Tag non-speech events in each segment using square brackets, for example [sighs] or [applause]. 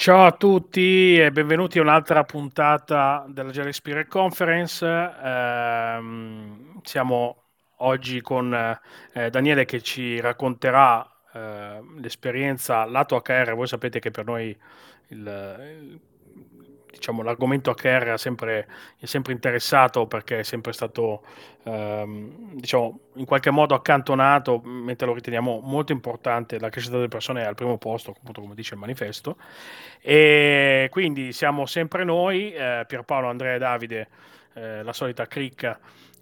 Ciao a tutti e benvenuti a un'altra puntata della Jelly Spirit Conference. Ehm, siamo oggi con eh, Daniele che ci racconterà eh, l'esperienza lato HR. Voi sapete che per noi il, il diciamo, l'argomento HR è sempre, è sempre interessato perché è sempre stato ehm, diciamo, in qualche modo accantonato, mentre lo riteniamo molto importante, la crescita delle persone è al primo posto, appunto come dice il manifesto. E quindi siamo sempre noi, eh, Pierpaolo, Andrea e Davide, eh, la solita cricca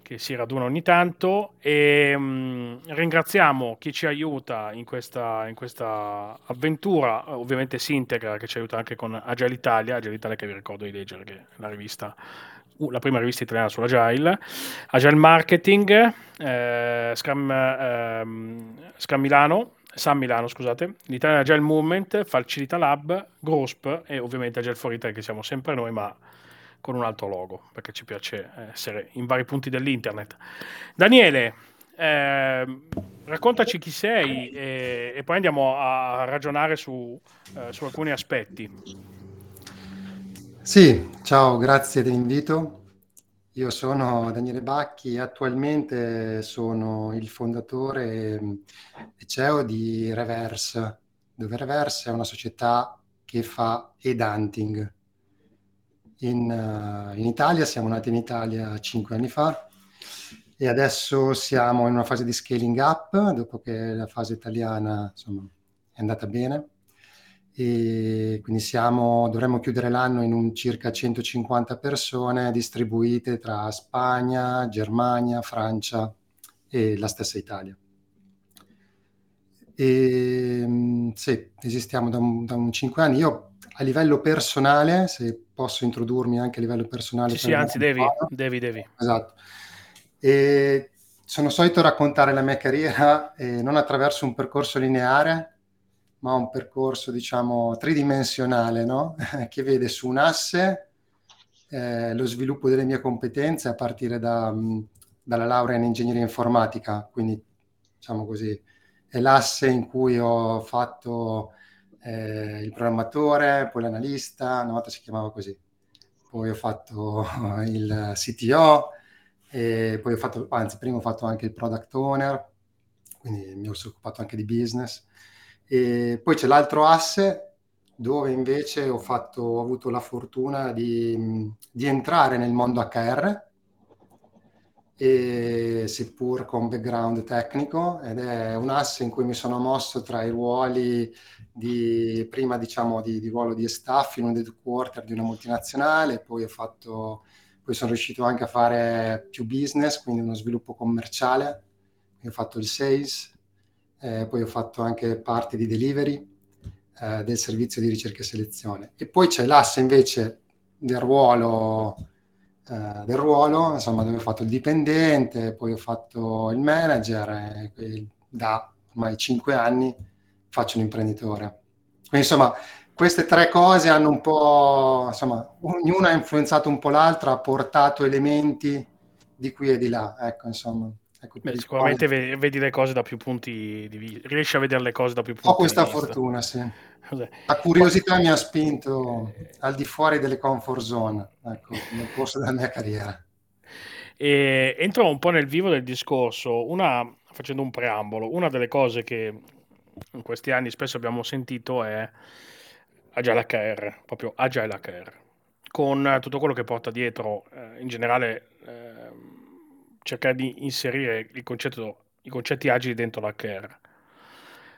che si raduna ogni tanto e mh, mm, ringraziamo chi ci aiuta in questa, in questa avventura, ovviamente Sintegra che ci aiuta anche con Agile Italia, Agile Italia che vi ricordo di leggere che è la rivista uh, la prima rivista italiana sull'Agile, Agile. Marketing, eh, Scam, eh, Scam Milano, San Milano, scusate, l'Italian Agile Movement, Facilita Lab, Grosp e ovviamente Agile for che siamo sempre noi, ma con un altro logo, perché ci piace essere in vari punti dell'internet. Daniele, eh, raccontaci chi sei e, e, poi andiamo a ragionare su, eh, su alcuni aspetti. Sì, ciao, grazie dell'invito. Io sono Daniele Bacchi e attualmente sono il fondatore e CEO di Reverse, dove Reverse è una società che fa headhunting, in, uh, in Italia, siamo nati in Italia cinque anni fa e adesso siamo in una fase di scaling up, dopo che la fase italiana insomma, è andata bene. E quindi siamo, dovremmo chiudere l'anno in un circa 150 persone distribuite tra Spagna, Germania, Francia e la stessa Italia. E, mm, sì, esistiamo da un, da un 5 anni. Io a livello personale, se posso introdurmi anche a livello personale. Sì, sì anzi, devi, devi, devi. Esatto. E sono solito raccontare la mia carriera eh, non attraverso un percorso lineare, ma un percorso, diciamo, tridimensionale, no? [laughs] che vede su un asse eh, lo sviluppo delle mie competenze a partire da, mh, dalla laurea in ingegneria informatica, quindi diciamo così, è l'asse in cui ho fatto eh, il programmatore, poi l'analista, una volta si chiamava così. Poi ho fatto [laughs] il CTO, e poi ho fatto, anzi, prima ho fatto anche il product owner, quindi mi sono occupato anche di business. E poi c'è l'altro asse dove invece ho, fatto, ho avuto la fortuna di, di entrare nel mondo HR seppur con background tecnico ed è un asse in cui mi sono mosso tra i ruoli di prima diciamo di, di ruolo di staff in un headquarter di una multinazionale poi ho fatto poi sono riuscito anche a fare più business quindi uno sviluppo commerciale. Ho fatto il sales eh, poi ho fatto anche parte di delivery eh, del servizio di ricerca e selezione. E poi c'è l'asse invece del ruolo eh, del ruolo, insomma, dove ho fatto il dipendente, poi ho fatto il manager e da ormai cinque anni faccio un imprenditore. Quindi, insomma, queste tre cose hanno un po', insomma, ognuna ha influenzato un po' l'altra, ha portato elementi di qui e di là, ecco, insomma. Ecco, Beh, sicuramente quali... vedi le cose da più punti di vista, riesci a vedere le cose da più punti di vista. Ho questa fortuna, sì. [laughs] La curiosità mi ha spinto al di fuori delle comfort zone, ecco, nel corso della mia carriera. E entro un po' nel vivo del discorso, una, facendo un preambolo, una delle cose che in questi anni spesso abbiamo sentito è Agile HR, proprio Agile HR, con tutto quello che porta dietro, eh, in generale eh, cercare di inserire concetto, i concetti agili dentro l'HR.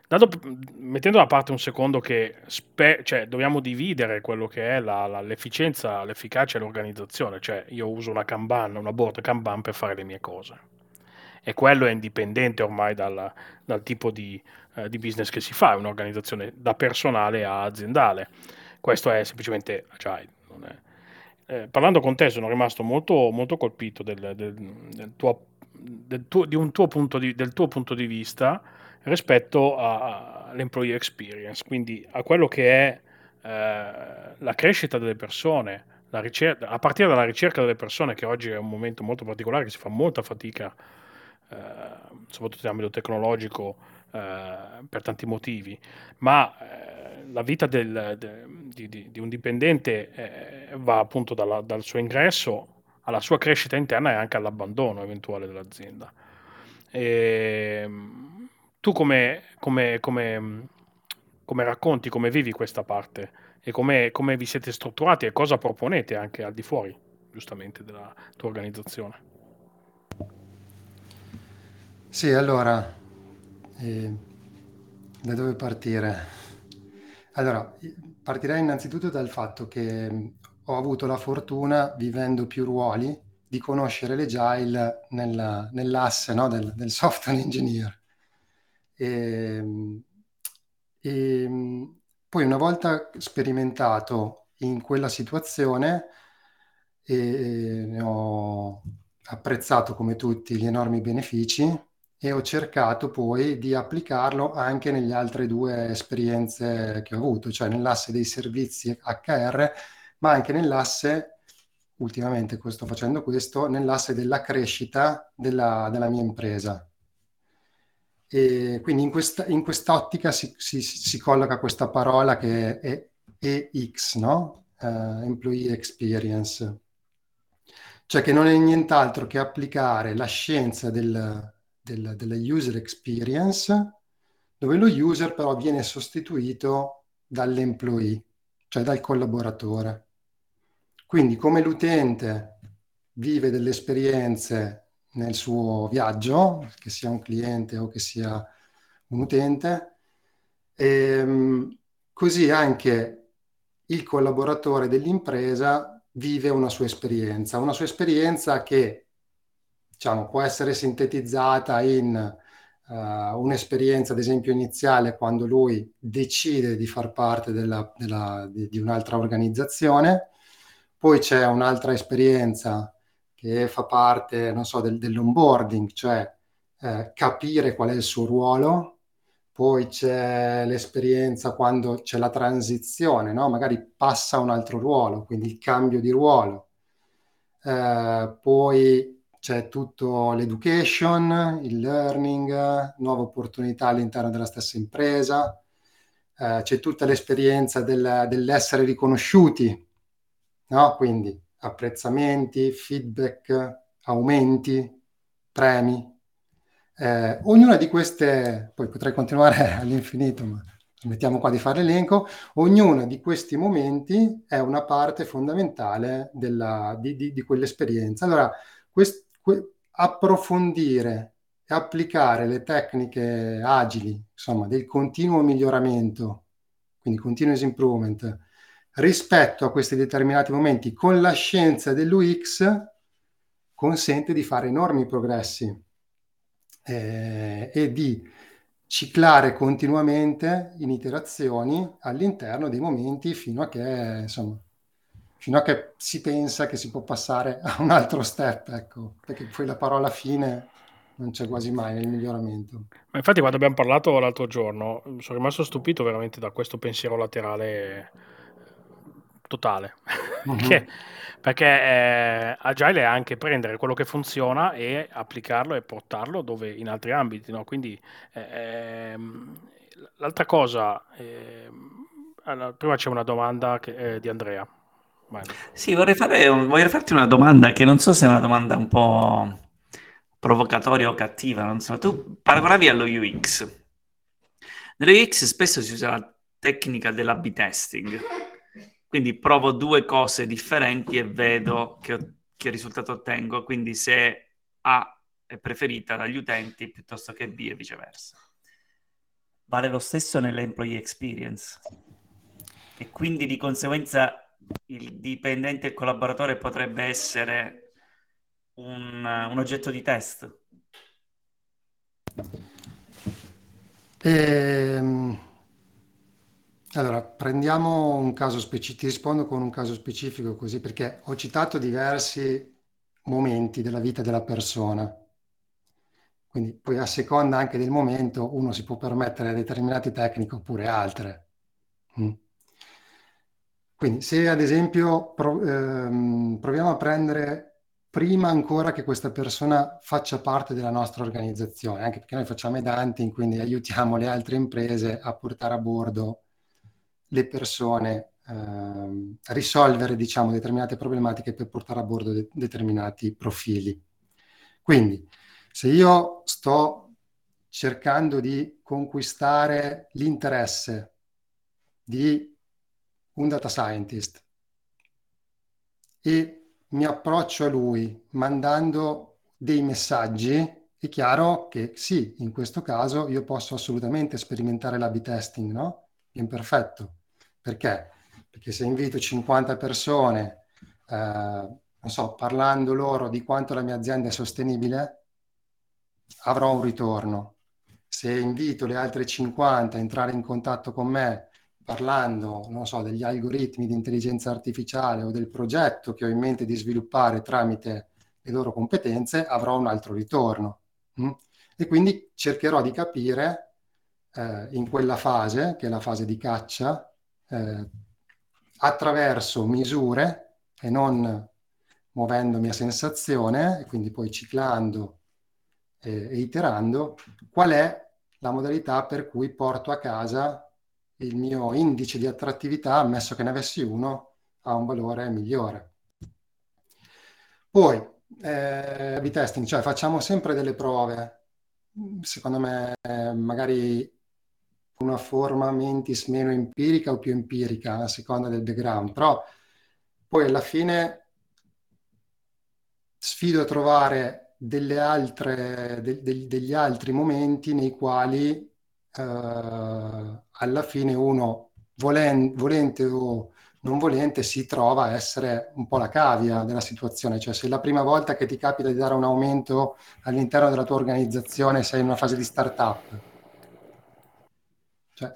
Dato, mettendo da parte un secondo che spe, cioè, dobbiamo dividere quello che è la, la, l'efficienza, l'efficacia e l'organizzazione, cioè io uso una Kanban, una board Kanban per fare le mie cose. E quello è indipendente ormai dal, dal tipo di, eh, di, business che si fa, è un'organizzazione da personale a aziendale. Questo è semplicemente agile. Eh, parlando con te sono rimasto molto, molto colpito del, del, del, tuo, tuo, tuo di, del tuo punto di vista rispetto all'employee experience, quindi a quello che è eh, la crescita delle persone, ricerca, a partire dalla ricerca delle persone, che oggi è un momento molto particolare, che si fa molta fatica, eh, soprattutto in ambito tecnologico, eh, per tanti motivi, ma eh, la vita del, de, di, di, di, un dipendente eh, va appunto dalla, dal suo ingresso alla sua crescita interna e anche all'abbandono eventuale dell'azienda. E, ehm, tu come, come, come, come, racconti, come vivi questa parte e come, come vi siete strutturati e cosa proponete anche al di fuori, giustamente, della tua organizzazione? Sì, allora, eh, da dove partire? Allora, partirei innanzitutto dal fatto che ho avuto la fortuna, vivendo più ruoli, di conoscere l'agile nella, nell'asse no, del, del, software engineer. E, e, poi una volta sperimentato in quella situazione, e, ho apprezzato come tutti gli enormi benefici e ho cercato poi di applicarlo anche nelle altre due esperienze che ho avuto, cioè nell'asse dei servizi HR, ma anche nell'asse, ultimamente sto facendo questo, nell'asse della crescita della, della mia impresa. E quindi in, questa, in quest'ottica si, si, si, colloca questa parola che è EX, no? Uh, Employee Experience, cioè che non è nient'altro che applicare la scienza del, del, della user experience, dove lo user però viene sostituito dall'employee, cioè dal collaboratore. Quindi come l'utente vive delle esperienze nel suo viaggio, che sia un cliente o che sia un utente, e, ehm, così anche il collaboratore dell'impresa vive una sua esperienza, una sua esperienza che diciamo, può essere sintetizzata in uh, un'esperienza, ad esempio, iniziale quando lui decide di far parte della, della, di, di, un'altra organizzazione, poi c'è un'altra esperienza che fa parte, non so, del, dell'onboarding, cioè eh, capire qual è il suo ruolo, poi c'è l'esperienza quando c'è la transizione, no? magari passa a un altro ruolo, quindi il cambio di ruolo. Eh, poi c'è tutto l'education, il learning, nuove opportunità all'interno della stessa impresa, eh, c'è tutta l'esperienza del, dell'essere riconosciuti, no? quindi apprezzamenti, feedback, aumenti, premi. Eh, ognuna di queste, poi potrei continuare [laughs] all'infinito, ma mettiamo qua di fare l'elenco, ognuna di questi momenti è una parte fondamentale della, di, di, di quell'esperienza. Allora, quest, approfondire e applicare le tecniche agili, insomma, del continuo miglioramento, quindi continuous improvement, rispetto a questi determinati momenti con la scienza dell'UX consente di fare enormi progressi eh, e di ciclare continuamente in iterazioni all'interno dei momenti fino a che insomma fino a che si pensa che si può passare a un altro step, ecco, perché poi la parola fine non c'è quasi mai nel miglioramento. Ma infatti quando abbiamo parlato l'altro giorno sono rimasto stupito veramente da questo pensiero laterale totale, uh-huh. [laughs] che, perché eh, Agile è anche prendere quello che funziona e applicarlo e portarlo dove in altri ambiti, no? quindi eh, ehm, l'altra cosa, eh, prima c'è una domanda che, eh, di Andrea. Sì, vorrei, fare, vorrei farti una domanda che non so se è una domanda un po' provocatoria o cattiva, non so. Tu paragonavi allo UX. Nello UX spesso si usa la tecnica dell'A-B testing, quindi provo due cose differenti e vedo che, che risultato ottengo, quindi se A è preferita dagli utenti piuttosto che B e viceversa. Vale lo stesso nell'employee experience e quindi di conseguenza il dipendente e collaboratore potrebbe essere un, un oggetto di test? Ehm, allora, prendiamo un caso specifico, ti rispondo con un caso specifico così perché ho citato diversi momenti della vita della persona. Quindi poi a seconda anche del momento uno si può permettere determinate tecniche oppure altre. Mm. Quindi se ad esempio pro, ehm, proviamo a prendere prima ancora che questa persona faccia parte della nostra organizzazione, anche perché noi facciamo i Danting, quindi aiutiamo le altre imprese a portare a bordo le persone, ehm, a risolvere diciamo, determinate problematiche per portare a bordo de- determinati profili. Quindi, se io sto cercando di conquistare l'interesse di un data scientist e mi approccio a lui mandando dei messaggi, è chiaro che sì, in questo caso io posso assolutamente sperimentare l'A-B testing, no? Imperfetto. Perché? Perché se invito 50 persone, eh, non so, parlando loro di quanto la mia azienda è sostenibile, avrò un ritorno. Se invito le altre 50 a entrare in contatto con me parlando, non so, degli algoritmi di intelligenza artificiale o del progetto che ho in mente di sviluppare tramite le loro competenze, avrò un altro ritorno. Mm? E quindi cercherò di capire eh, in quella fase, che è la fase di caccia, eh, attraverso misure e non muovendomi a sensazione, e quindi poi ciclando e, e iterando, qual è la modalità per cui porto a casa il mio indice di attrattività, ammesso che ne avessi uno, ha un valore migliore. Poi, eh, B-testing, cioè facciamo sempre delle prove, secondo me magari una forma mentis meno empirica o più empirica, a seconda del background, però poi alla fine sfido a trovare delle altre, de, de, degli altri momenti nei quali eh, alla fine uno volen- volente o non volente si trova a essere un po' la cavia della situazione, cioè se la prima volta che ti capita di dare un aumento all'interno della tua organizzazione sei in una fase di startup, cioè,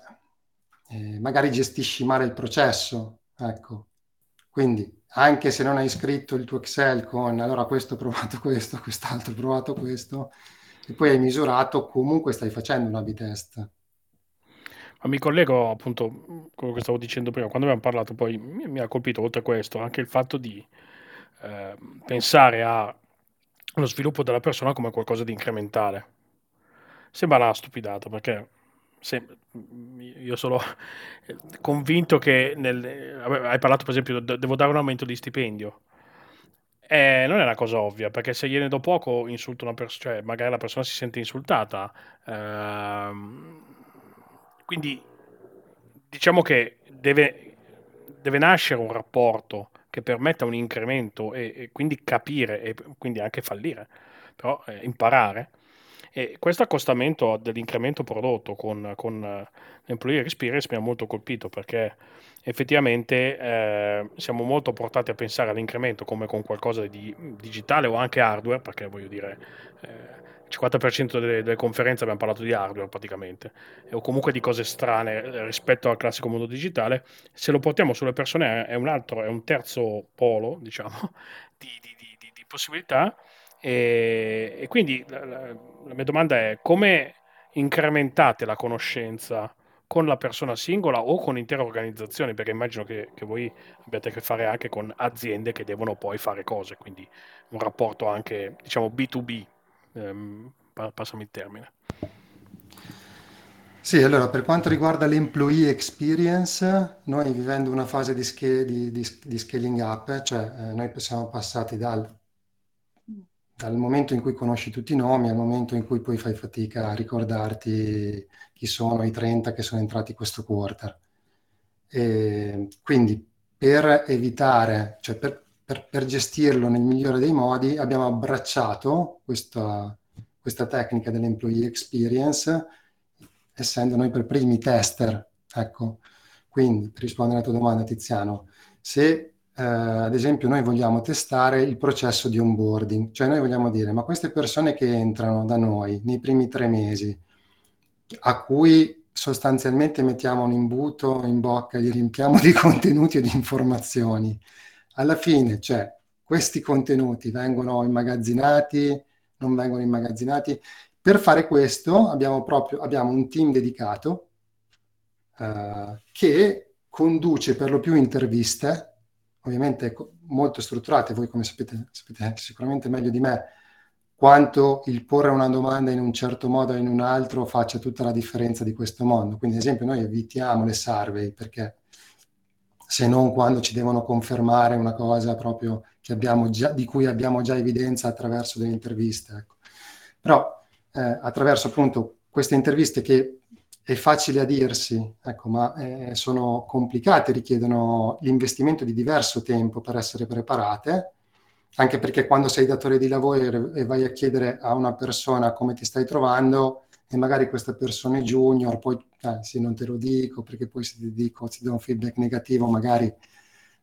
eh, magari gestisci male il processo, ecco. Quindi anche se non hai scritto il tuo Excel con allora questo ho provato questo, quest'altro ho provato questo, e poi hai misurato, comunque stai facendo un A-B test. Ma mi collego appunto a quello che stavo dicendo prima, quando abbiamo parlato poi mi, mi ha colpito oltre a questo anche il fatto di eh, pensare allo sviluppo della persona come qualcosa di incrementale. Sembra una stupidata perché se, io sono [laughs] convinto che nel, hai parlato per esempio devo dare un aumento di stipendio eh, non è una cosa ovvia, perché se gliene do poco insulto una persona, cioè magari la persona si sente insultata. Ehm, quindi diciamo che deve, deve, nascere un rapporto che permetta un incremento e, e quindi capire e quindi anche fallire, però eh, imparare. E questo accostamento dell'incremento prodotto con, con eh, l'employee experience mi ha molto colpito perché effettivamente eh, siamo molto portati a pensare all'incremento come con qualcosa di digitale o anche hardware, perché voglio dire, eh, il 50% delle, delle, conferenze abbiamo parlato di hardware praticamente, o comunque di cose strane eh, rispetto al classico mondo digitale, se lo portiamo sulle persone è un altro, è un terzo polo, diciamo, [laughs] di, di, di, di possibilità. E, e quindi la, la, la mia domanda è come incrementate la conoscenza con la persona singola o con intere organizzazioni, perché immagino che, che, voi abbiate a che fare anche con aziende che devono poi fare cose, quindi un rapporto anche, diciamo, B2B, ehm, passami il termine. Sì, allora per quanto riguarda l'employee experience, noi vivendo una fase di, sca- di, di, di scaling up, cioè eh, noi siamo passati dal dal momento in cui conosci tutti i nomi al momento in cui poi fai fatica a ricordarti chi sono i 30 che sono entrati questo quarter. E quindi per evitare, cioè per, per, per, gestirlo nel migliore dei modi, abbiamo abbracciato questa, questa tecnica dell'employee experience, essendo noi per primi tester. Ecco, quindi per rispondere alla tua domanda, Tiziano, se eh, ad esempio noi vogliamo testare il processo di onboarding, cioè noi vogliamo dire ma queste persone che entrano da noi nei primi tre mesi, a cui sostanzialmente mettiamo un imbuto in bocca, gli riempiamo di [laughs] contenuti e di informazioni, alla fine cioè questi contenuti vengono immagazzinati, non vengono immagazzinati. Per fare questo abbiamo proprio abbiamo un team dedicato uh, che conduce per lo più interviste ovviamente molto strutturate, voi come sapete, sapete sicuramente meglio di me, quanto il porre una domanda in un certo modo o in un altro faccia tutta la differenza di questo mondo. Quindi, ad esempio, noi evitiamo le survey perché se non quando ci devono confermare una cosa proprio già, di cui abbiamo già evidenza attraverso delle interviste. Ecco. Però eh, attraverso appunto queste interviste che è facile a dirsi, ecco, ma eh, sono complicate, richiedono l'investimento di diverso tempo per essere preparate, anche perché quando sei datore di lavoro e vai a chiedere a una persona come ti stai trovando e magari questa persona è junior, poi eh, sì, non te lo dico perché poi se ti dico, ti do un feedback negativo, magari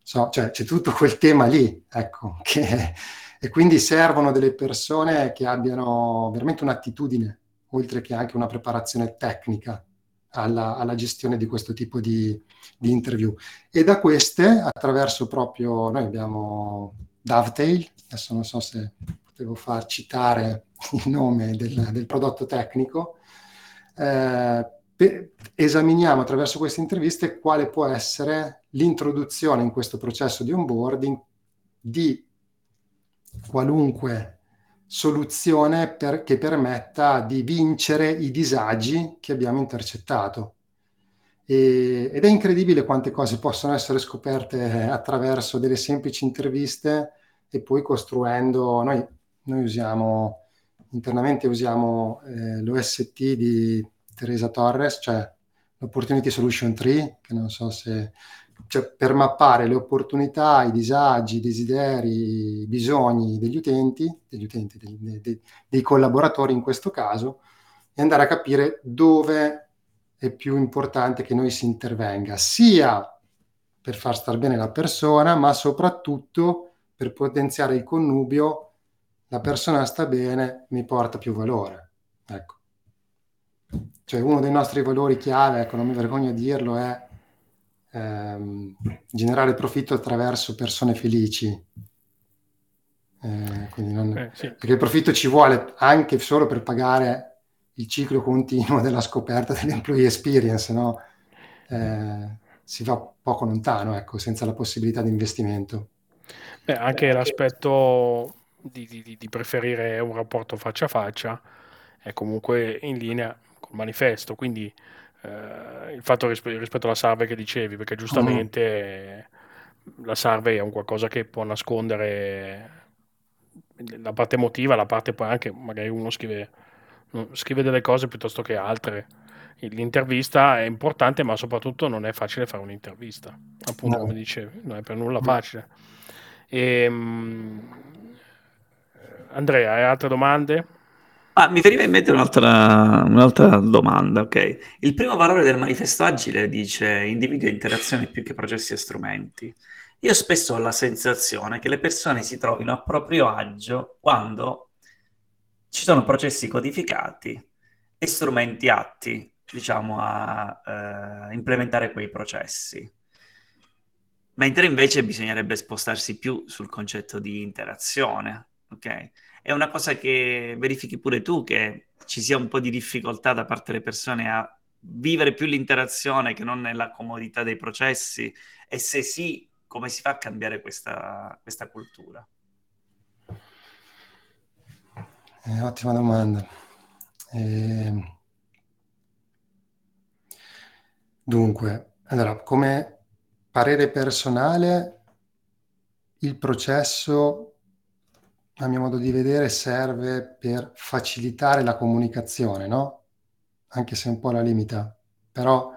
so, cioè, c'è tutto quel tema lì, ecco, [laughs] che, e quindi servono delle persone che abbiano veramente un'attitudine, oltre che anche una preparazione tecnica alla, alla gestione di questo tipo di, di interview. E da queste, attraverso proprio, noi abbiamo Dovetail, adesso non so se potevo far citare il nome del, del prodotto tecnico, eh, esaminiamo attraverso queste interviste quale può essere l'introduzione in questo processo di onboarding di qualunque soluzione per, che permetta di vincere i disagi che abbiamo intercettato. E, ed è incredibile quante cose possono essere scoperte attraverso delle semplici interviste e poi costruendo, noi, noi usiamo, internamente usiamo eh, l'OST di Teresa Torres, cioè l'Opportunity Solution Tree, che non so se, cioè per mappare le opportunità, i disagi, i desideri, i bisogni degli utenti, degli utenti, dei, dei, dei collaboratori in questo caso, e andare a capire dove è più importante che noi si intervenga, sia per far star bene la persona, ma soprattutto per potenziare il connubio, la persona sta bene, mi porta più valore. Ecco. Cioè uno dei nostri valori chiave, ecco, non mi vergogno a dirlo, è ehm, generare profitto attraverso persone felici. Eh, non, eh, sì. Perché il profitto ci vuole anche solo per pagare il ciclo continuo della scoperta dell'employee experience, no? eh, si va poco lontano, ecco, senza la possibilità di investimento. Beh, anche l'aspetto di, di, di, preferire un rapporto faccia a faccia è comunque in linea col manifesto, quindi eh, il fatto risp- rispetto alla survey che dicevi, perché giustamente mm. la survey è un qualcosa che può nascondere la parte emotiva, la parte poi anche magari uno scrive scrive delle cose piuttosto che altre. L'intervista è importante, ma soprattutto non è facile fare un'intervista, appunto, no. come dicevi, non è per nulla facile. E, um, Andrea, hai altre domande? Ah, mi veniva in mente un'altra, un'altra, domanda, ok. Il primo valore del manifesto agile dice individua interazioni più che processi e strumenti. Io spesso ho la sensazione che le persone si trovino a proprio agio quando ci sono processi codificati e strumenti atti, diciamo, a eh, implementare quei processi. Mentre invece bisognerebbe spostarsi più sul concetto di interazione, ok? È una cosa che verifichi pure tu, che ci sia un po' di difficoltà da parte delle persone a vivere più l'interazione che non nella comodità dei processi e se sì, come si fa a cambiare questa, questa cultura? Eh, ottima domanda. Eh, dunque, allora, come parere personale, il processo, a mio modo di vedere, serve per facilitare la comunicazione, no? Anche se un po' la limita. Però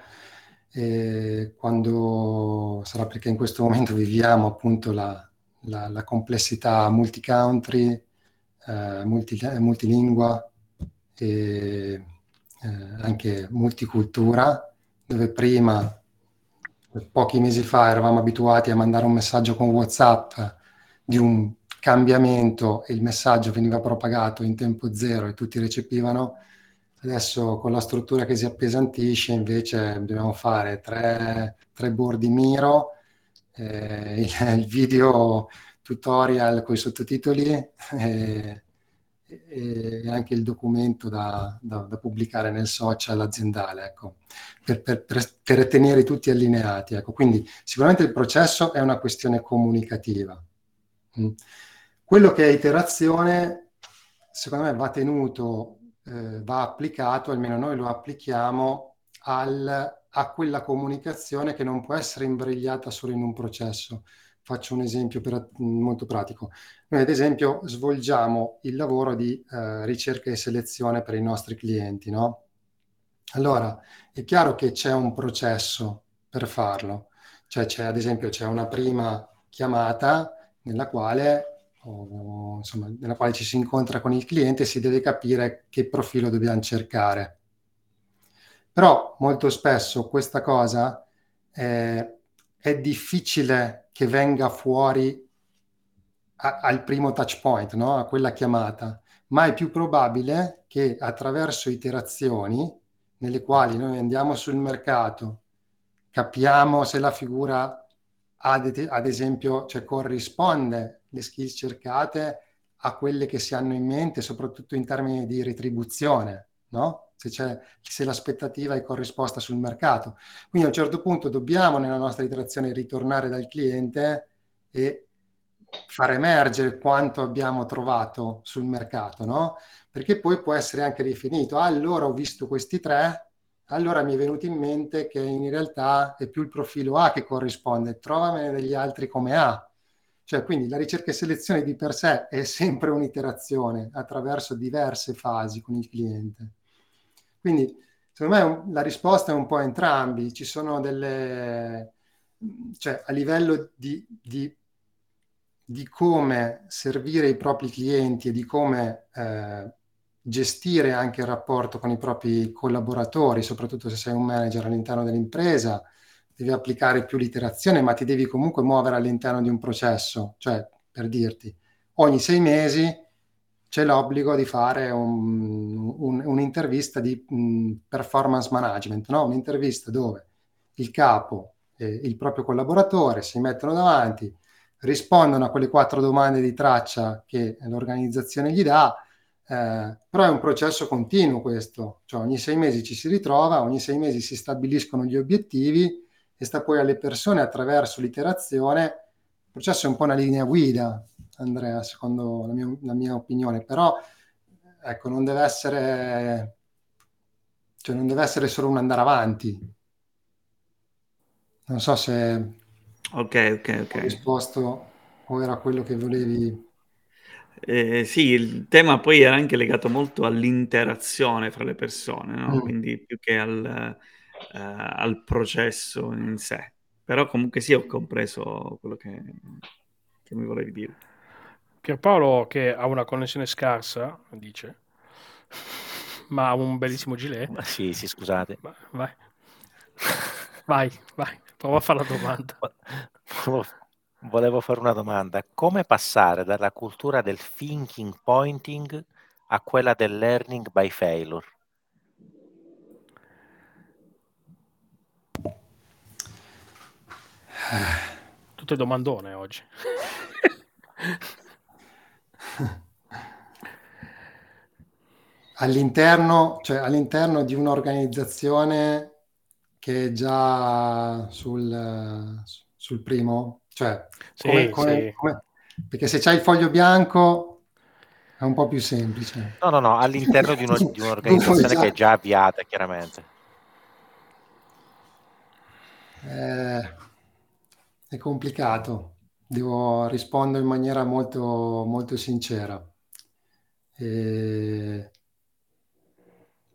eh, quando sarà perché in questo momento [laughs] viviamo appunto la, la, la complessità multi-country, eh, multi, multilingua e eh, anche multicultura, dove prima, pochi mesi fa, eravamo abituati a mandare un messaggio con WhatsApp di un cambiamento e il messaggio veniva propagato in tempo zero e tutti recepivano. Adesso con la struttura che si appesantisce invece dobbiamo fare tre, tre bordi Miro, eh, il, [laughs] il video tutorial con i sottotitoli e, e anche il documento da, da, da, pubblicare nel social aziendale, ecco, per, per, per, per, tenere tutti allineati. Ecco. Quindi sicuramente il processo è una questione comunicativa. Mm. Quello che è iterazione, secondo me, va tenuto, eh, va applicato, almeno noi lo applichiamo, al, a quella comunicazione che non può essere imbrigliata solo in un processo Faccio un esempio per, molto pratico. Noi ad esempio svolgiamo il lavoro di eh, ricerca e selezione per i nostri clienti, no? Allora, è chiaro che c'è un processo per farlo. Cioè, c'è, ad esempio, c'è una prima chiamata nella quale, insomma, nella quale ci si incontra con il cliente si deve capire che profilo dobbiamo cercare. Però molto spesso questa cosa è, è difficile che venga fuori a, al primo touch point, no? a quella chiamata, ma è più probabile che attraverso iterazioni nelle quali noi andiamo sul mercato, capiamo se la figura ad, ad esempio cioè, corrisponde le skills cercate a quelle che si hanno in mente, soprattutto in termini di retribuzione, no? se, se, l'aspettativa è corrisposta sul mercato. Quindi a un certo punto dobbiamo nella nostra iterazione ritornare dal cliente e far emergere quanto abbiamo trovato sul mercato, no? Perché poi può essere anche rifinito. Ah, allora ho visto questi tre, allora mi è venuto in mente che in realtà è più il profilo A che corrisponde, trovamene degli altri come A. Cioè, quindi la ricerca e selezione di per sé è sempre un'iterazione attraverso diverse fasi con il cliente. Quindi, secondo me, la risposta è un po' entrambi. Ci sono delle... cioè, a livello di, di, di come servire i propri clienti e di come eh, gestire anche il rapporto con i propri collaboratori, soprattutto se sei un manager all'interno dell'impresa, devi applicare più l'iterazione, ma ti devi comunque muovere all'interno di un processo. Cioè, per dirti, ogni sei mesi c'è l'obbligo di fare un, un, un'intervista di mh, performance management, no? un'intervista dove il capo e il proprio collaboratore si mettono davanti, rispondono a quelle quattro domande di traccia che l'organizzazione gli dà, eh, però è un processo continuo questo, cioè ogni sei mesi ci si ritrova, ogni sei mesi si stabiliscono gli obiettivi e sta poi alle persone attraverso l'iterazione, il processo è un po' una linea guida, Andrea, secondo la mia, la mia opinione, però ecco, non deve essere, cioè non deve essere solo un andare avanti. Non so se ok, ok, ok. ho risposto o era quello che volevi. Eh, sì, il tema poi era anche legato molto all'interazione fra le persone, no? mm. quindi più che al, uh, al, processo in sé. Però comunque sì, ho compreso quello che, che mi volevi dire. Pierpaolo che ha una connessione scarsa, dice, ma ha un bellissimo gilet. Ma sì, sì, scusate. Ma, vai. vai, vai, prova a fare la domanda. Volevo fare una domanda. Come passare dalla cultura del thinking pointing a quella del learning by failure? [sighs] Tutte domandone oggi. [laughs] all'interno, cioè all'interno di un'organizzazione che è già sul, sul primo, cioè sì, come, come, sì. come, perché se c'hai il foglio bianco è un po' più semplice. No, no, no, all'interno di, uno, di un'organizzazione che è già avviata, chiaramente. Eh, è complicato devo rispondere in maniera molto, molto sincera. E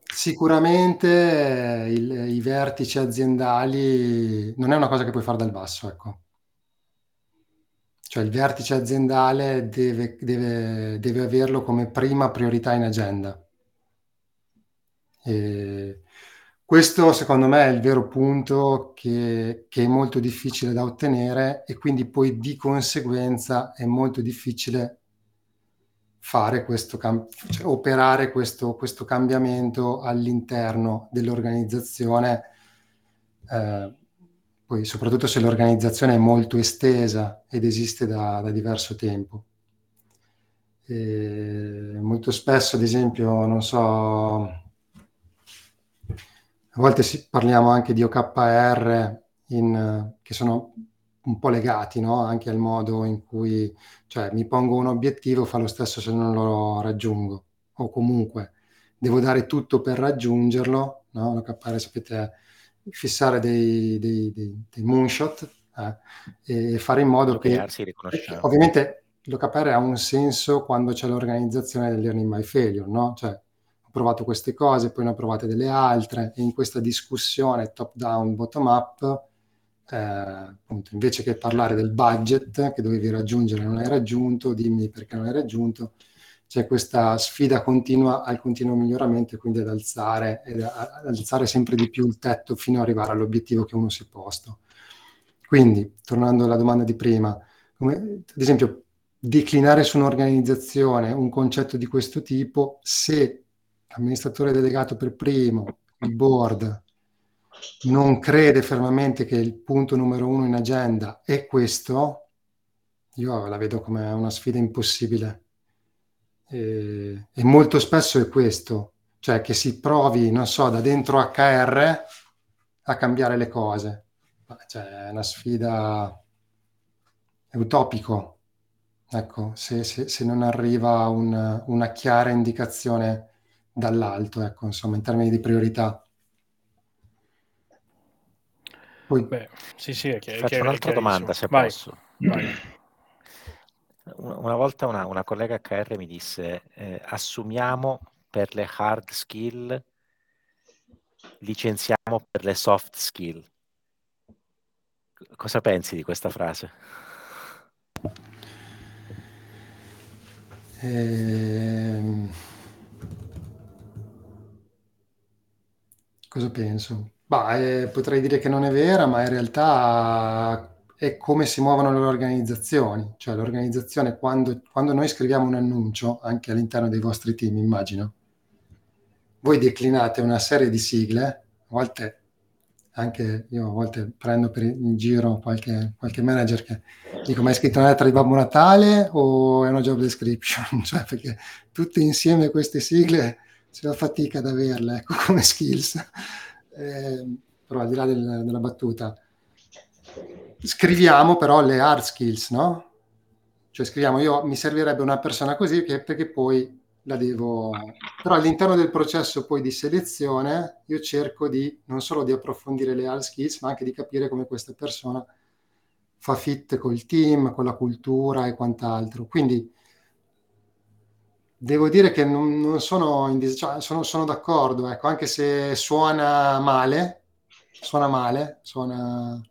sicuramente il, i vertici aziendali non è una cosa che puoi fare dal basso, ecco. Cioè il vertice aziendale deve, deve, deve averlo come prima priorità in agenda. E questo secondo me è il vero punto che, che, è molto difficile da ottenere e quindi poi di conseguenza è molto difficile fare questo, cioè operare questo, questo cambiamento all'interno dell'organizzazione, eh, poi soprattutto se l'organizzazione è molto estesa ed esiste da, da diverso tempo. E molto spesso, ad esempio, non so, a volte si, parliamo anche di OKR in, che sono un po' legati no? anche al modo in cui, cioè mi pongo un obiettivo, fa lo stesso se non lo raggiungo, o comunque devo dare tutto per raggiungerlo, no? l'OKR sapete fissare dei, dei, dei, dei moonshot eh, e fare in modo che, ovviamente l'OKR ha un senso quando c'è l'organizzazione del learning by failure, no? Cioè, ho provato queste cose, poi ne ho provate delle altre, e in questa discussione top-down, bottom-up, eh, appunto, invece che parlare del budget che dovevi raggiungere non hai raggiunto, dimmi perché non hai raggiunto, c'è questa sfida continua al continuo miglioramento e quindi ad alzare, ad alzare sempre di più il tetto fino ad arrivare all'obiettivo che uno si è posto. Quindi, tornando alla domanda di prima, come, ad esempio, declinare su un'organizzazione un concetto di questo tipo se l'amministratore delegato per primo, il board, non crede fermamente che il punto numero uno in agenda è questo, io la vedo come una sfida impossibile. E, e molto spesso è questo, cioè che si provi, non so, da dentro HR a cambiare le cose. Cioè, è una sfida, è utopico, ecco, se, se, se non arriva un, una chiara indicazione dall'alto, ecco, insomma, in termini di priorità. Poi... Beh, sì, sì, è chiaro. Faccio un'altra domanda, se Vai. posso. Vai. Una volta una, una, collega HR mi disse, eh, assumiamo per le hard skill, licenziamo per le soft skill. Cosa pensi di questa frase? Ehm... Cosa penso? Bah, eh, potrei dire che non è vera, ma in realtà è come si muovono le organizzazioni. Cioè l'organizzazione, quando, quando noi scriviamo un annuncio, anche all'interno dei vostri team, immagino, voi declinate una serie di sigle, a volte anche io a volte prendo per in giro qualche, qualche manager che dico ma hai scritto una lettera di Babbo Natale o è una job description? [laughs] cioè perché tutte insieme queste sigle si fa fatica ad averle ecco, come skills. Eh, però al di là del, della battuta, scriviamo però le hard skills, no? Cioè scriviamo io mi servirebbe una persona così perché poi la devo... Però all'interno del processo poi di selezione io cerco di non solo di approfondire le hard skills, ma anche di capire come questa persona fa fit col team, con la cultura e quant'altro. Quindi devo dire che non, non sono, in, cioè, sono, sono, d'accordo, ecco, anche se suona male, suona male, suona...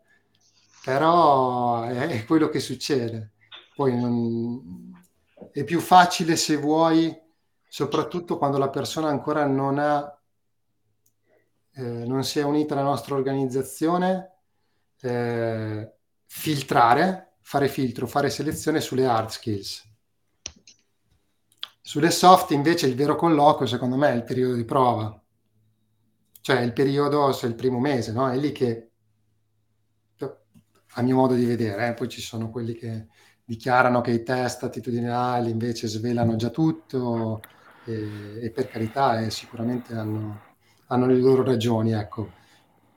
però è, quello che succede. Poi non, è più facile se vuoi soprattutto quando la persona ancora non ha, eh, non si è unita alla nostra organizzazione, eh, filtrare, fare filtro, fare selezione sulle hard skills. Sulle soft invece il vero colloquio secondo me è il periodo di prova, cioè il periodo, se il primo mese, no? È lì che, a mio modo di vedere, eh, poi ci sono quelli che dichiarano che i test attitudinali invece svelano già tutto, e, e per carità eh, sicuramente hanno, hanno, le loro ragioni. Ecco.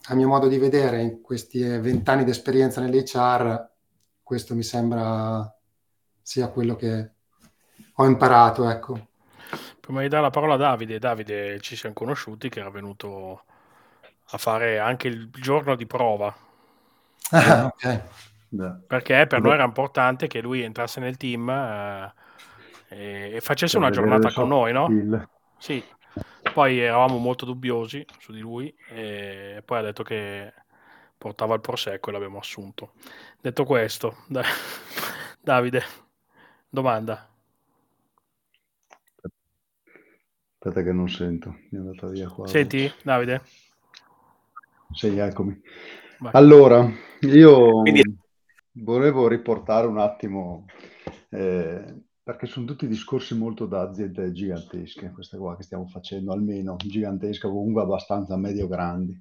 A mio modo di vedere, in questi vent'anni di esperienza nell'HR, questo mi sembra sia quello che ho imparato. Ecco. Prima di dare la parola a Davide, Davide ci siamo conosciuti che era venuto a fare anche il giorno di prova. Ah, ok. Perché per noi era importante che lui entrasse nel team eh, e, e facesse una giornata con noi, no? Skill. Sì. Poi eravamo molto dubbiosi su di lui e poi ha detto che portava il prosecco e l'abbiamo assunto. Detto questo, [laughs] Davide, domanda. Aspetta che non sento, mi è andata via qua. Senti, Davide? Sì, eccomi. Vai. Allora, io Quindi... volevo riportare un attimo eh, perché sono tutti discorsi molto da aziende gigantesche, queste qua che stiamo facendo, almeno gigantesche, comunque abbastanza medio-grandi.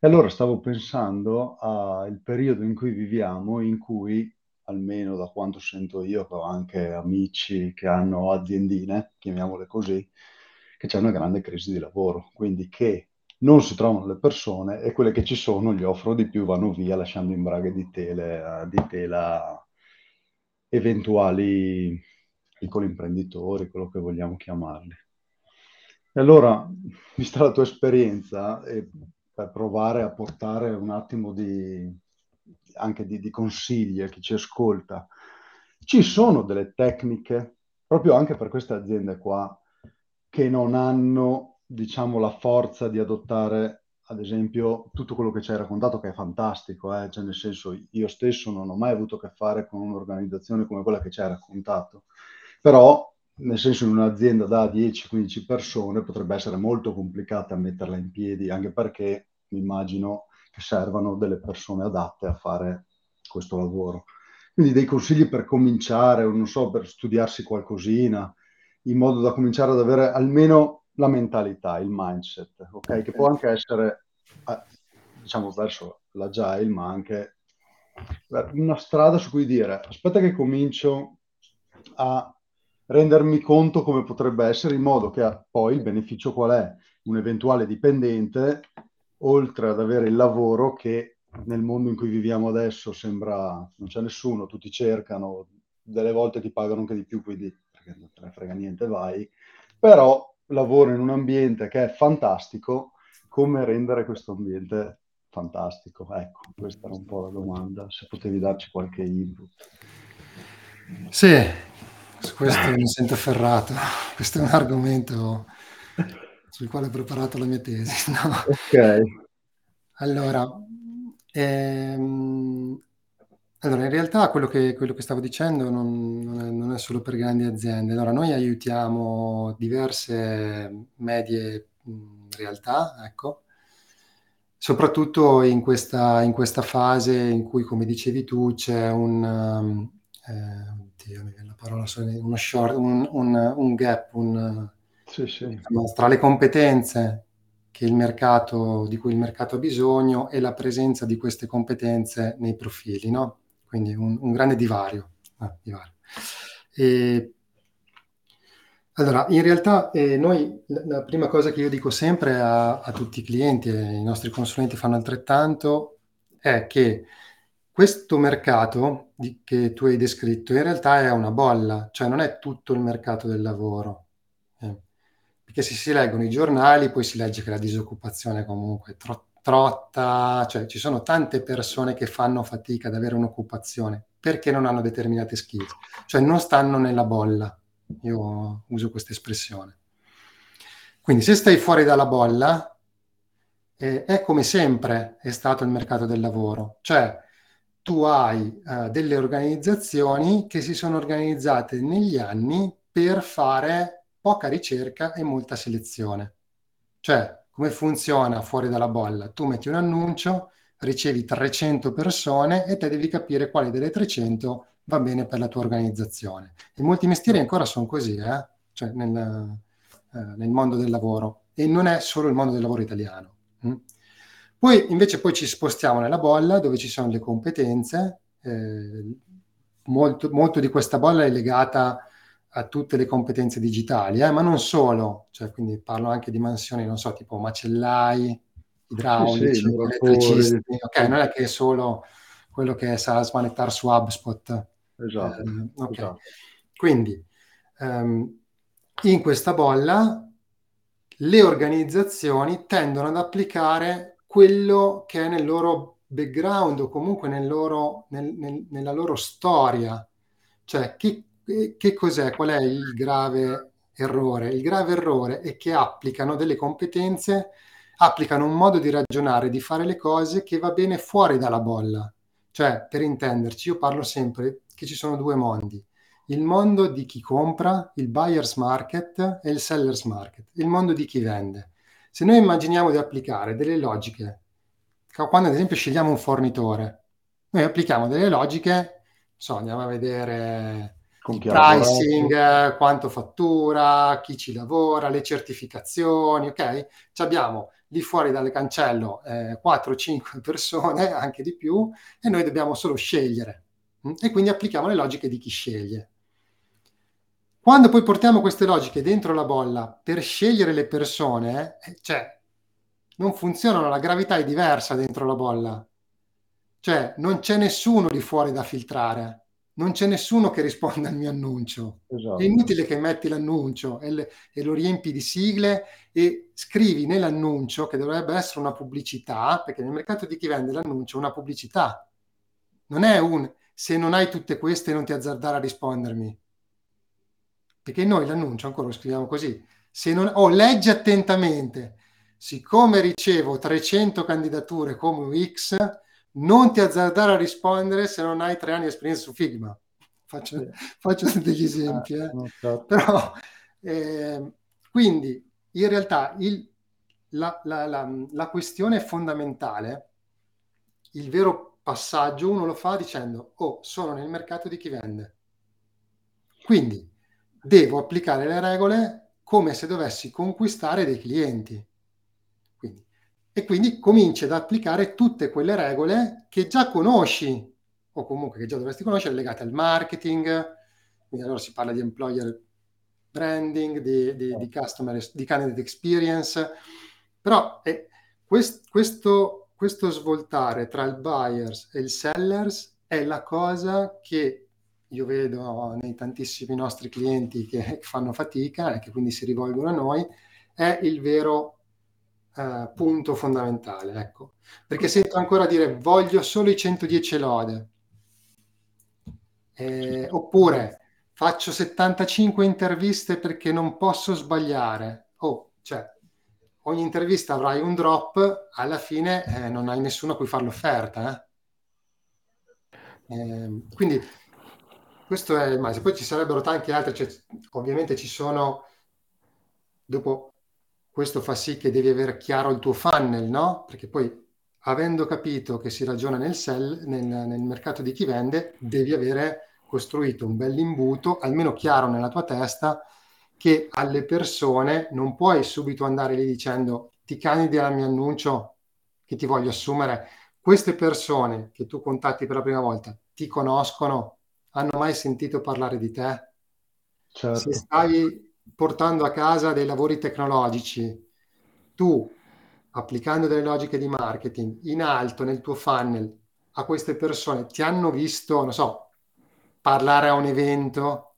E allora stavo pensando al periodo in cui viviamo, in cui almeno da quanto sento io, che ho anche amici che hanno aziendine, chiamiamole così, che c'è una grande crisi di lavoro, quindi che non si trovano le persone e quelle che ci sono gli offrono di più, vanno via lasciando in braghe di, tele, di tela eventuali piccoli imprenditori, quello che vogliamo chiamarli. E allora, [laughs] vista la tua esperienza, e per provare a portare un attimo di, anche di, di consigli a chi ci ascolta, ci sono delle tecniche, proprio anche per queste aziende qua, che non hanno, diciamo, la forza di adottare, ad esempio, tutto quello che ci hai raccontato, che è fantastico, eh? cioè nel senso, io stesso non ho mai avuto a che fare con un'organizzazione come quella che ci hai raccontato, però nel senso in un'azienda da 10-15 persone potrebbe essere molto complicata metterla in piedi, anche perché mi immagino che servano delle persone adatte a fare questo lavoro. Quindi dei consigli per cominciare, non so, per studiarsi qualcosina, in modo da cominciare ad avere almeno la mentalità, il mindset, ok? Che può anche essere, eh, diciamo, verso l'agile, ma anche una strada su cui dire, aspetta che comincio a rendermi conto come potrebbe essere, in modo che poi il beneficio qual è? Un eventuale dipendente, oltre ad avere il lavoro che nel mondo in cui viviamo adesso sembra non c'è nessuno, tutti cercano, delle volte ti pagano anche di più, quindi perché non te ne frega niente, vai, però lavoro in un ambiente che è fantastico, come rendere questo ambiente fantastico? Ecco, questa era un po' la domanda, se potevi darci qualche input. Sì, su questo mi sento afferrato. Questo è un argomento sul quale ho preparato la mia tesi. [laughs] No? Ok. Allora, ehm, allora, in realtà quello che, quello che stavo dicendo non, non, è, non, è, solo per grandi aziende. Allora, noi aiutiamo diverse medie realtà, ecco, soprattutto in questa, in questa, fase in cui, come dicevi tu, c'è un... Um, eh, oddio, mi viene la parola, uno short, un, un, un gap, un, sì, sì. tra le competenze che il mercato, di cui il mercato ha bisogno e la presenza di queste competenze nei profili, no? Quindi un, un grande divario. Ah, divario. E, allora, in realtà eh, noi la, prima cosa che io dico sempre a, a tutti i clienti e i nostri consulenti fanno altrettanto è che questo mercato di, che tu hai descritto in realtà è una bolla, cioè non è tutto il mercato del lavoro. Eh. Perché se si leggono i giornali poi si legge che la disoccupazione comunque tro- trotta, cioè ci sono tante persone che fanno fatica ad avere un'occupazione perché non hanno determinate skill, cioè non stanno nella bolla. Io uso questa espressione. Quindi se stai fuori dalla bolla, eh, è come sempre è stato il mercato del lavoro, cioè tu hai uh, delle organizzazioni che si sono organizzate negli anni per fare poca ricerca e molta selezione. Cioè, come funziona fuori dalla bolla? Tu metti un annuncio, ricevi 300 persone e te devi capire quale delle 300 va bene per la tua organizzazione. E molti mestieri ancora sono così, eh? cioè nel, eh, nel, mondo del lavoro. E non è solo il mondo del lavoro italiano. Hm? Poi invece poi ci spostiamo nella bolla dove ci sono le competenze, eh, molto, molto, di questa bolla è legata a tutte le competenze digitali, eh, ma non solo, cioè, quindi parlo anche di mansioni, non so, tipo macellai, idraulici, sì, elettricisti, ok, non è che è solo quello che sa smanettare su HubSpot. Esatto. Eh, okay. esatto. Quindi, um, in questa bolla le organizzazioni tendono ad applicare quello che è nel loro background o comunque nel loro, nel, nel, nella loro storia. Cioè, che, che cos'è? Qual è il grave errore? Il grave errore è che applicano delle competenze, applicano un modo di ragionare, di fare le cose che va bene fuori dalla bolla. Cioè, per intenderci, io parlo sempre che ci sono due mondi. Il mondo di chi compra, il buyer's market e il seller's market, il mondo di chi vende. Se noi immaginiamo di applicare delle logiche, quando ad esempio scegliamo un fornitore, noi applichiamo delle logiche, so, andiamo a vedere il pricing, quanto fattura, chi ci lavora, le certificazioni, ok? Ci abbiamo lì fuori dal cancello eh, 4-5 [laughs] persone, anche di più, e noi dobbiamo solo scegliere. mm? e quindi applichiamo le logiche di chi sceglie. Quando poi portiamo queste logiche dentro la bolla per scegliere le persone, eh, cioè non funzionano, la gravità è diversa dentro la bolla. Cioè non c'è nessuno di fuori da filtrare, non c'è nessuno che risponda al mio annuncio. Esatto. È inutile che metti l'annuncio e, le, e, lo riempi di sigle e scrivi nell'annuncio che dovrebbe essere una pubblicità, perché nel mercato di chi vende l'annuncio è una pubblicità. Non è un se non hai tutte queste non ti azzardare a rispondermi perché noi l'annuncio ancora lo scriviamo così. Se non, oh, leggi attentamente, siccome ricevo 300 candidature come UX, non ti azzardare a rispondere se non hai tre anni di esperienza su Figma. Faccio, faccio degli esempi. Eh. Certo. Però, eh, quindi, in realtà, il, la, la, la, la questione fondamentale, il vero passaggio, uno lo fa dicendo, oh, sono nel mercato di chi vende. Quindi, devo applicare le regole come se dovessi conquistare dei clienti. E quindi cominci ad applicare tutte quelle regole che già conosci o comunque che già dovresti conoscere legate al marketing, quindi allora si parla di employer branding, di, di, di customer, di candidate experience, però eh, quest, questo, questo svoltare tra il buyers e il sellers è la cosa che io vedo nei tantissimi nostri clienti che fanno fatica e che quindi si rivolgono a noi, è il vero eh, punto fondamentale. Ecco. Perché sento ancora dire voglio solo i 110 lode, eh, oppure faccio 75 interviste perché non posso sbagliare. Oh, cioè, ogni intervista avrai un drop, alla fine eh, non hai nessuno a cui fare l'offerta. Eh. Ehm, quindi questo è il mais. Poi ci sarebbero tanti altri, cioè, ovviamente ci sono, dopo questo fa sì che devi avere chiaro il tuo funnel, no? Perché poi avendo capito che si ragiona nel, sell, nel, nel mercato di chi vende, devi avere costruito un bel imbuto, almeno chiaro nella tua testa, che alle persone non puoi subito andare lì dicendo ti candidi al mio annuncio che ti voglio assumere. Queste persone che tu contatti per la prima volta ti conoscono, hanno mai sentito parlare di te? Certo. Se stai portando a casa dei lavori tecnologici, tu applicando delle logiche di marketing in alto nel tuo funnel a queste persone ti hanno visto, non so, parlare a un evento.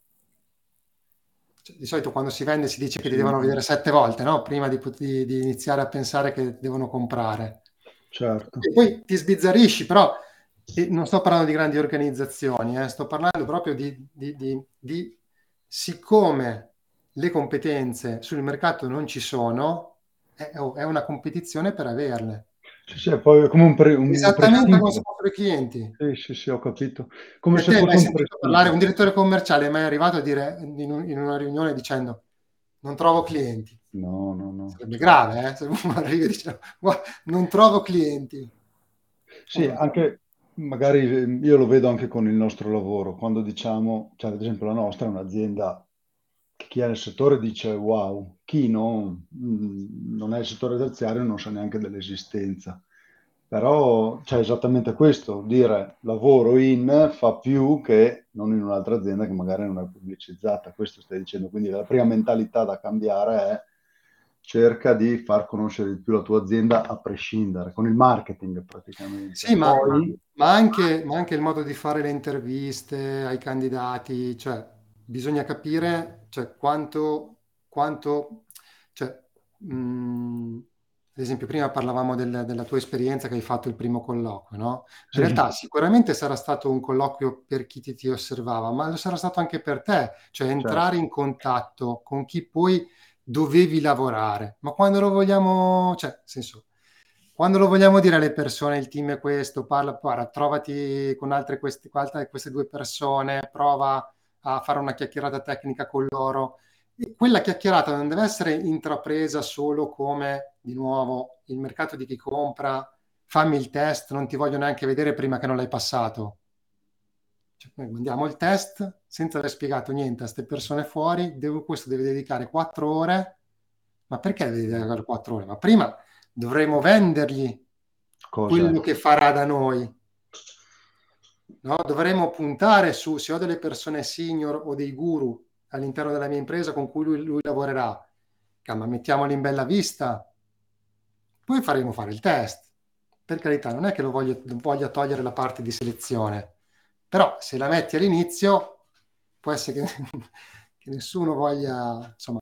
Cioè, di solito quando si vende si dice che ti devono vedere sette volte, no? Prima di, di, di iniziare a pensare che devono comprare. Certo. E poi ti sbizzarisci, però e non sto parlando di grandi organizzazioni, eh, sto parlando proprio di, di, di, di, siccome le competenze sul mercato non ci sono, è, è una competizione per averle. Sì, sì, poi come un, pre, un Esattamente come se fossero i clienti. Sì, sì, sì, ho capito. Come se fosse un, parlare, un direttore commerciale è mai arrivato a dire in, un, in, una riunione dicendo non trovo clienti. No, no, no. Sarebbe grave, eh? Se uno [laughs] arriva e dice non trovo clienti. Sì, anche magari ehm, io lo vedo anche con il nostro lavoro, quando diciamo, cioè ad esempio la nostra è un'azienda chi è nel settore dice wow, chi non, mm, non è nel settore terziario non sa neanche dell'esistenza. Però c'è esattamente questo, dire lavoro in fa più che non in un'altra azienda che magari non è pubblicizzata, questo stai dicendo, quindi la prima mentalità da cambiare è cerca di far conoscere di più la tua azienda a prescindere, con il marketing praticamente. Sì, ma, Poi... ma, anche, ma, anche, il modo di fare le interviste ai candidati, cioè bisogna capire cioè, quanto, quanto cioè, mh, mm, ad esempio prima parlavamo del, della tua esperienza che hai fatto il primo colloquio, no? In sì. realtà sicuramente sarà stato un colloquio per chi ti, ti, osservava, ma lo sarà stato anche per te, cioè entrare certo. in contatto con chi poi dovevi lavorare, ma quando lo vogliamo, cioè, senso, quando lo vogliamo dire alle persone, il team è questo, parla, parla trovati con altre queste, queste due persone, prova a fare una chiacchierata tecnica con loro. E quella chiacchierata non deve essere intrapresa solo come, di nuovo, il mercato di chi compra, fammi il test, non ti voglio neanche vedere prima che non l'hai passato. Cioè, noi mandiamo il test senza aver spiegato niente a queste persone fuori, devo, questo deve dedicare quattro ore. Ma perché deve dedicare quattro ore? Ma prima dovremo vendergli Cosa? quello che farà da noi. No? Dovremmo puntare su, se ho delle persone senior o dei guru all'interno della mia impresa con cui lui, lui lavorerà, ma mettiamoli in bella vista, poi faremo fare il test. Per carità, non è che lo voglio, voglia togliere la parte di selezione, però se la metti all'inizio può essere che, [laughs] che nessuno voglia, insomma,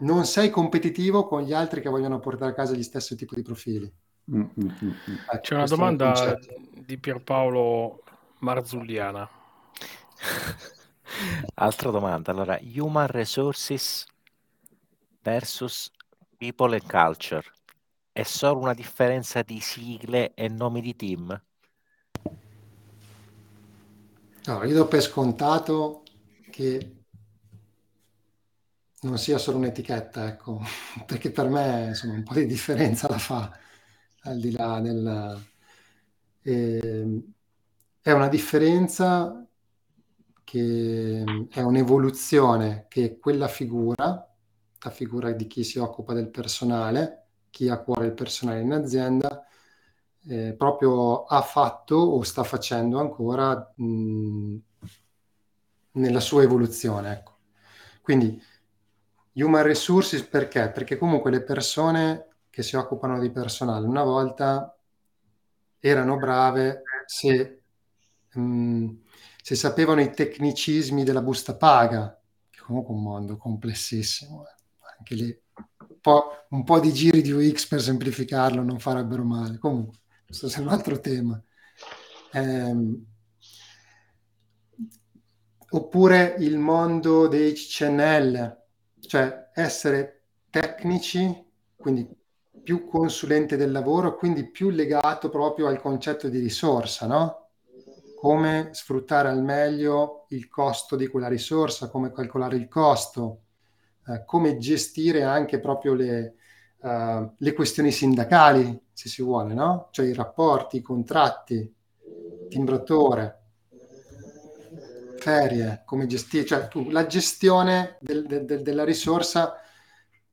non sei competitivo con gli altri che vogliono portare a casa gli stessi tipi di profili. Mm, mm, mm. Ecco, C'è una domanda di Pierpaolo Marzulliana. [laughs] Altra domanda, allora, human resources versus people and culture. È solo una differenza di sigle e nomi di team? No, io do per scontato che non sia solo un'etichetta, ecco, [laughs] perché per me insomma, un po' di differenza la fa, al di là del... Eh, è una differenza che è un'evoluzione che quella figura, la figura di chi si occupa del personale, chi ha a cuore il personale in azienda, eh, proprio ha fatto o sta facendo ancora mh, nella sua evoluzione. Ecco. Quindi human resources perché? Perché comunque le persone che si occupano di personale una volta erano brave se, mh, se sapevano i tecnicismi della busta paga, che è comunque un mondo complessissimo, eh. anche lì un po', un po' di giri di UX per semplificarlo non farebbero male. Comunque, questo è un altro tema. Eh, oppure il mondo dei CNL, cioè essere tecnici, quindi più consulente del lavoro, quindi più legato proprio al concetto di risorsa, no? Come sfruttare al meglio il costo di quella risorsa, come calcolare il costo, eh, come gestire anche proprio le, uh, le questioni sindacali, se si vuole, no? Cioè i rapporti, i contratti, timbratore, ferie, come gestire, cioè tu, la gestione del, del, della risorsa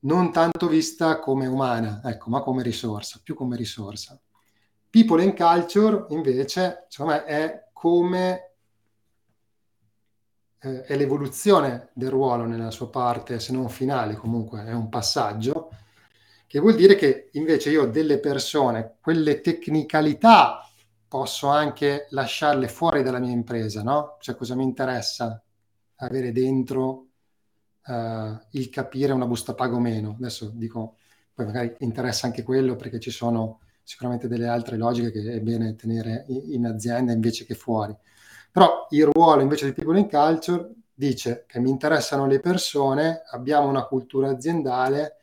non tanto vista come umana, ecco, ma come risorsa, più come risorsa. People and Culture invece, secondo me, è come eh, è l'evoluzione del ruolo nella sua parte, se non finale, comunque è un passaggio, che vuol dire che invece io delle persone, quelle tecnicalità posso anche lasciarle fuori dalla mia impresa, no? Cioè cosa mi interessa avere dentro uh, il capire una busta pago o meno. Adesso dico, poi magari interessa anche quello perché ci sono sicuramente delle altre logiche che è bene tenere in, azienda invece che fuori. Però il ruolo invece di People in Culture dice che mi interessano le persone, abbiamo una cultura aziendale,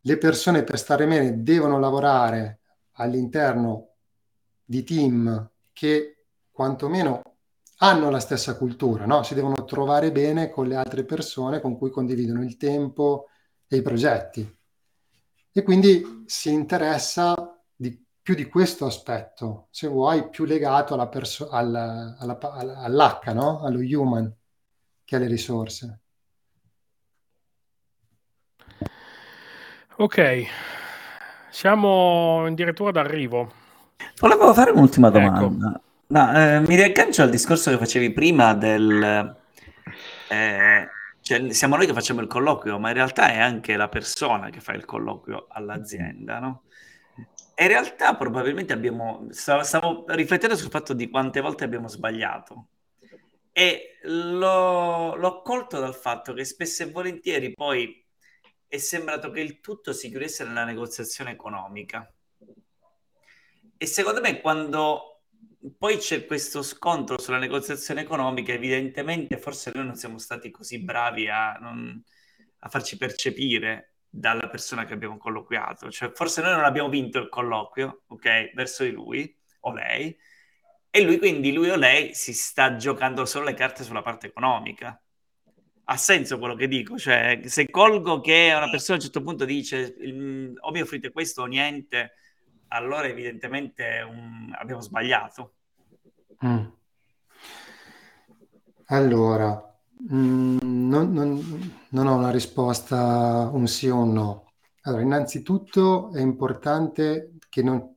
le persone per stare bene devono lavorare all'interno di team che quantomeno hanno la stessa cultura, no? si devono trovare bene con le altre persone con cui condividono il tempo e i progetti. E quindi si interessa più di questo aspetto, se vuoi, più legato alla perso- alla, alla, all'H, no? allo human, che alle risorse. Ok, siamo addirittura d'arrivo. Volevo fare un'ultima ecco. domanda. Ecco. No, eh, mi riaggancio al discorso che facevi prima del... Eh, cioè, siamo noi che facciamo il colloquio, ma in realtà è anche la persona che fa il colloquio all'azienda, no? In realtà probabilmente abbiamo... Stavo, stavo riflettendo sul fatto di quante volte abbiamo sbagliato. E l'ho, l'ho colto dal fatto che spesso e volentieri poi è sembrato che il tutto si chiudesse nella negoziazione economica e secondo me quando poi c'è questo scontro sulla negoziazione economica, evidentemente forse noi non siamo stati così bravi a, non, a farci percepire dalla persona che abbiamo colloquiato. Cioè, forse noi non abbiamo vinto il colloquio, ok, verso di lui o lei, e lui quindi, lui o lei, si sta giocando solo le carte sulla parte economica. Ha senso quello che dico, cioè se colgo che una persona a un certo punto dice o mi offrite questo o niente, allora evidentemente un... abbiamo sbagliato. Mm. Allora, mm, non, non, non, ho una risposta un sì o un no. Allora, innanzitutto è importante che non,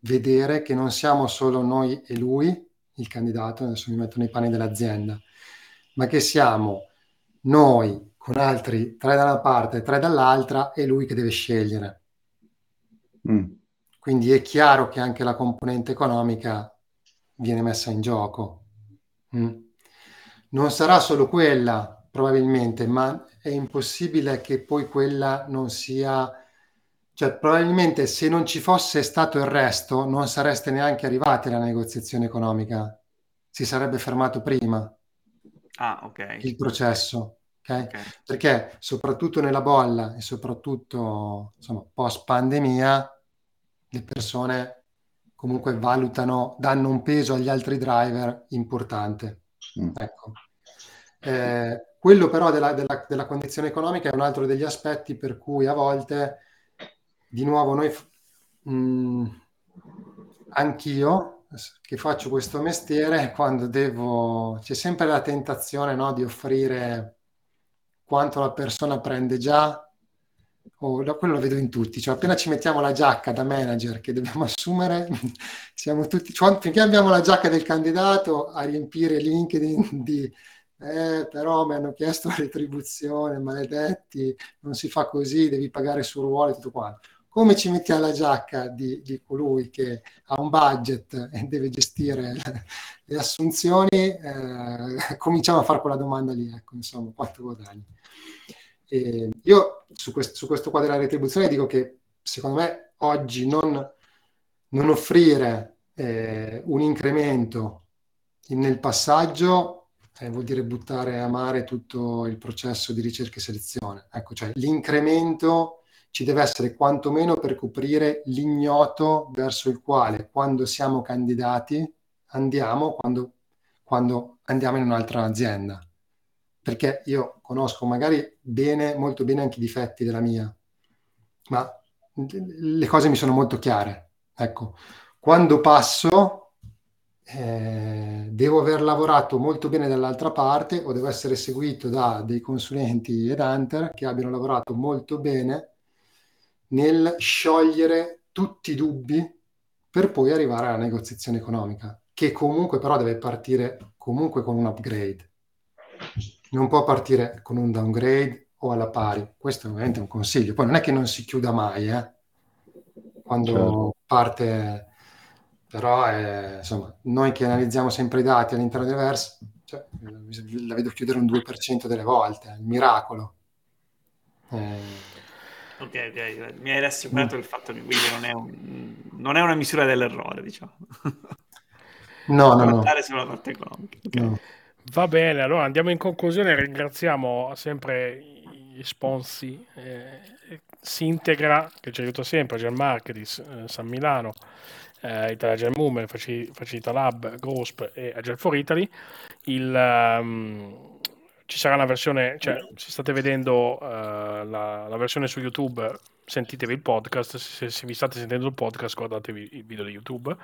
vedere che non siamo solo noi e lui, il candidato, adesso mi metto nei panni dell'azienda, ma che siamo noi con altri tre da una parte e tre dall'altra e lui che deve scegliere. Mm. Quindi è chiaro che anche la componente economica viene messa in gioco. Mm. Non sarà solo quella, probabilmente, ma è impossibile che poi quella non sia... Cioè, probabilmente se non ci fosse stato il resto, non sareste neanche arrivati alla negoziazione economica. Si sarebbe fermato prima ah, okay. il processo. Okay? Okay. Perché soprattutto nella bolla e soprattutto insomma, post pandemia, le persone comunque valutano, danno un peso agli altri driver importante. Mm. Ecco. Eh, quello però della, della, della, condizione economica è un altro degli aspetti per cui a volte, di nuovo, noi, mh, mm, anch'io che faccio questo mestiere, [laughs] quando devo, c'è sempre la tentazione no, di offrire quanto la persona prende già, o quello lo vedo in tutti, cioè appena ci mettiamo la giacca da manager che dobbiamo [laughs] assumere, siamo tutti, cioè, finché abbiamo la giacca del candidato a riempire LinkedIn di eh, però mi hanno chiesto la retribuzione, maledetti, non si fa così, devi pagare sul ruolo e tutto quanto. Come ci mettiamo la giacca di, di, colui che ha un budget e deve gestire le, le assunzioni? Eh, [laughs] cominciamo a fare quella domanda lì, ecco, insomma, quanto guadagni? E io su questo, su questo qua della retribuzione dico che secondo me oggi non, non offrire eh, un incremento nel passaggio eh, vuol dire buttare a mare tutto il processo di ricerca e selezione. Ecco, cioè l'incremento ci deve essere quantomeno per coprire l'ignoto verso il quale quando siamo candidati andiamo quando, quando andiamo in un'altra azienda. Perché io conosco magari bene, molto bene anche i difetti della mia, ma le cose mi sono molto chiare. Ecco, quando passo eh, devo aver lavorato molto bene dall'altra parte o devo essere seguito da dei consulenti ed hunter che abbiano lavorato molto bene nel sciogliere tutti i dubbi per poi arrivare alla negoziazione economica, che comunque però deve partire comunque con un upgrade. Non può partire con un downgrade o alla pari. Questo è ovviamente un consiglio. Poi non è che non si chiuda mai, eh? quando certo. parte però è, insomma, noi che analizziamo sempre i dati all'interno del VERS, cioè, la vedo chiudere un 2% delle volte, è il miracolo. Eh... Ok, ok, mi hai rassicurato mm. il fatto che quindi non è, un, non è una misura dell'errore, diciamo. No, no, no. sulla parte economica. Okay. No. Va bene, allora andiamo in conclusione, ringraziamo sempre gli sponsi, eh, Sintegra che ci aiuta sempre, Gianmarco di eh, San Milano, eh, Italia Movement, Facilita Lab, Grosp e Agile for Italy. Il, um, ci sarà una versione, cioè se state vedendo uh, la, la, versione su YouTube, sentitevi il podcast, se, se, vi state sentendo il podcast guardatevi il video di YouTube.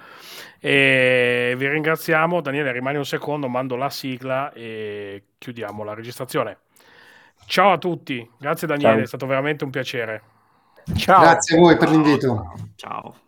E vi ringraziamo, Daniele rimani un secondo, mando la sigla e chiudiamo la registrazione. Ciao a tutti, grazie Daniele, Ciao. è stato veramente un piacere. Ciao. Grazie a voi per l'invito. Ciao.